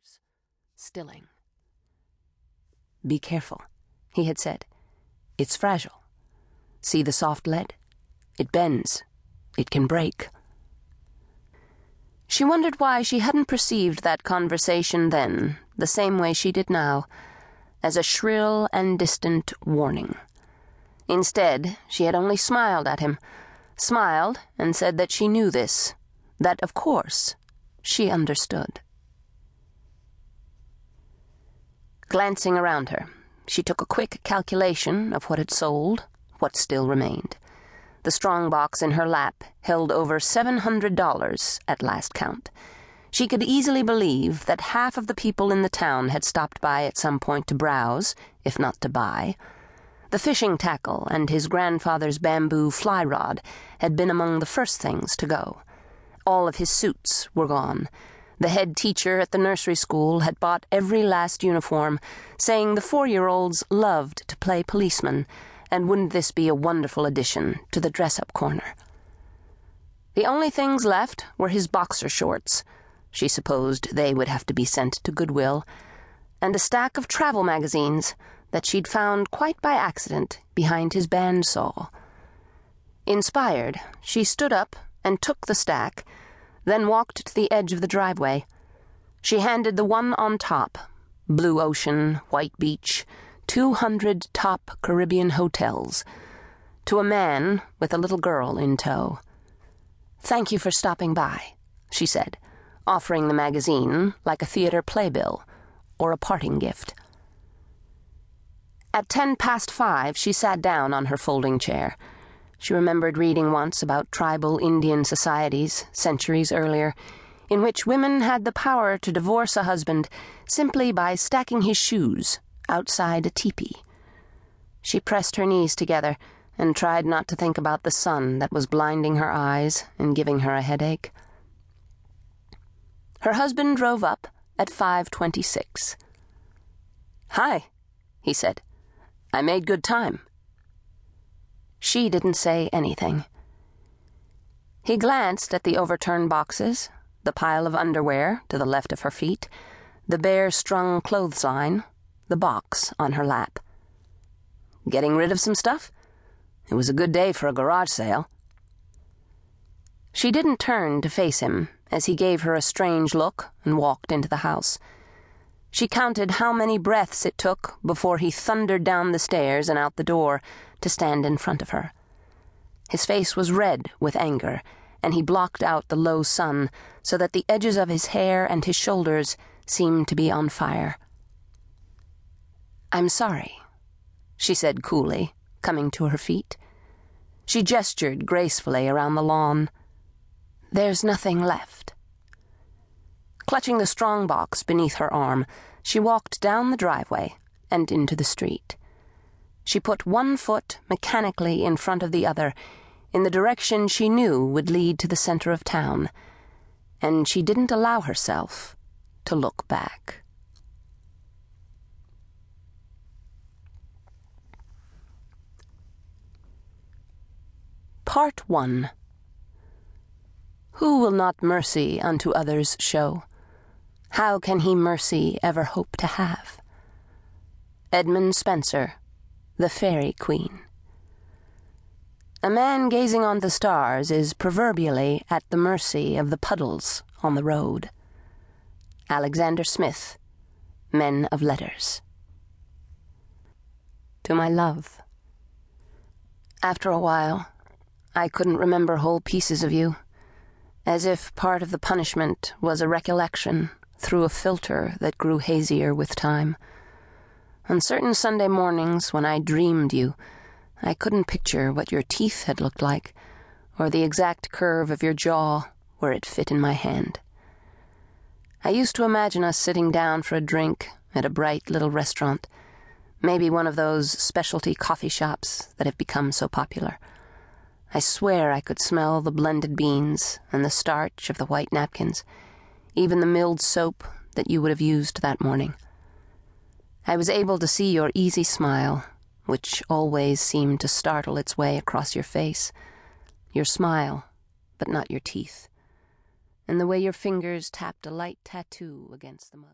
ears, stilling. Be careful, he had said. It's fragile. See the soft lead? It bends. It can break. She wondered why she hadn't perceived that conversation then, the same way she did now, as a shrill and distant warning. Instead, she had only smiled at him, smiled and said that she knew this, that of course she understood. Glancing around her, she took a quick calculation of what had sold, what still remained. The strong box in her lap held over $700 at last count. She could easily believe that half of the people in the town had stopped by at some point to browse, if not to buy. The fishing tackle and his grandfather's bamboo fly rod had been among the first things to go. All of his suits were gone. The head teacher at the nursery school had bought every last uniform, saying the four year olds loved to play policeman and wouldn't this be a wonderful addition to the dress up corner? The only things left were his boxer shorts. She supposed they would have to be sent to Goodwill, and a stack of travel magazines that she'd found quite by accident behind his bandsaw. Inspired, she stood up and took the stack, then walked to the edge of the driveway. She handed the one on top blue ocean, white beach, 200 top Caribbean hotels to a man with a little girl in tow. Thank you for stopping by, she said, offering the magazine like a theater playbill or a parting gift. At ten past five, she sat down on her folding chair. She remembered reading once about tribal Indian societies, centuries earlier, in which women had the power to divorce a husband simply by stacking his shoes outside a tepee. She pressed her knees together and tried not to think about the sun that was blinding her eyes and giving her a headache. Her husband drove up at 5:26. "Hi," he said. "I made good time." She didn't say anything. He glanced at the overturned boxes, the pile of underwear to the left of her feet, the bare strung clothesline, the box on her lap. Getting rid of some stuff? It was a good day for a garage sale. She didn't turn to face him as he gave her a strange look and walked into the house. She counted how many breaths it took before he thundered down the stairs and out the door to stand in front of her. His face was red with anger, and he blocked out the low sun so that the edges of his hair and his shoulders seemed to be on fire. I'm sorry, she said coolly, coming to her feet. She gestured gracefully around the lawn. There's nothing left. Clutching the strong box beneath her arm, she walked down the driveway and into the street. She put one foot mechanically in front of the other in the direction she knew would lead to the center of town, and she didn't allow herself to look back. Part 1 Who will not mercy unto others show? How can he mercy ever hope to have? Edmund Spenser, The Faerie Queene. A man gazing on the stars is proverbially at the mercy of the puddles on the road. Alexander Smith, Men of Letters. To my love. After a while, I couldn't remember whole pieces of you, as if part of the punishment was a recollection through a filter that grew hazier with time. On certain Sunday mornings when I dreamed you, I couldn't picture what your teeth had looked like, or the exact curve of your jaw where it fit in my hand. I used to imagine us sitting down for a drink at a bright little restaurant, maybe one of those specialty coffee shops that have become so popular. I swear I could smell the blended beans and the starch of the white napkins, even the milled soap that you would have used that morning. I was able to see your easy smile, which always seemed to startle its way across your face. Your smile, but not your teeth. And the way your fingers tapped a light tattoo against the mug.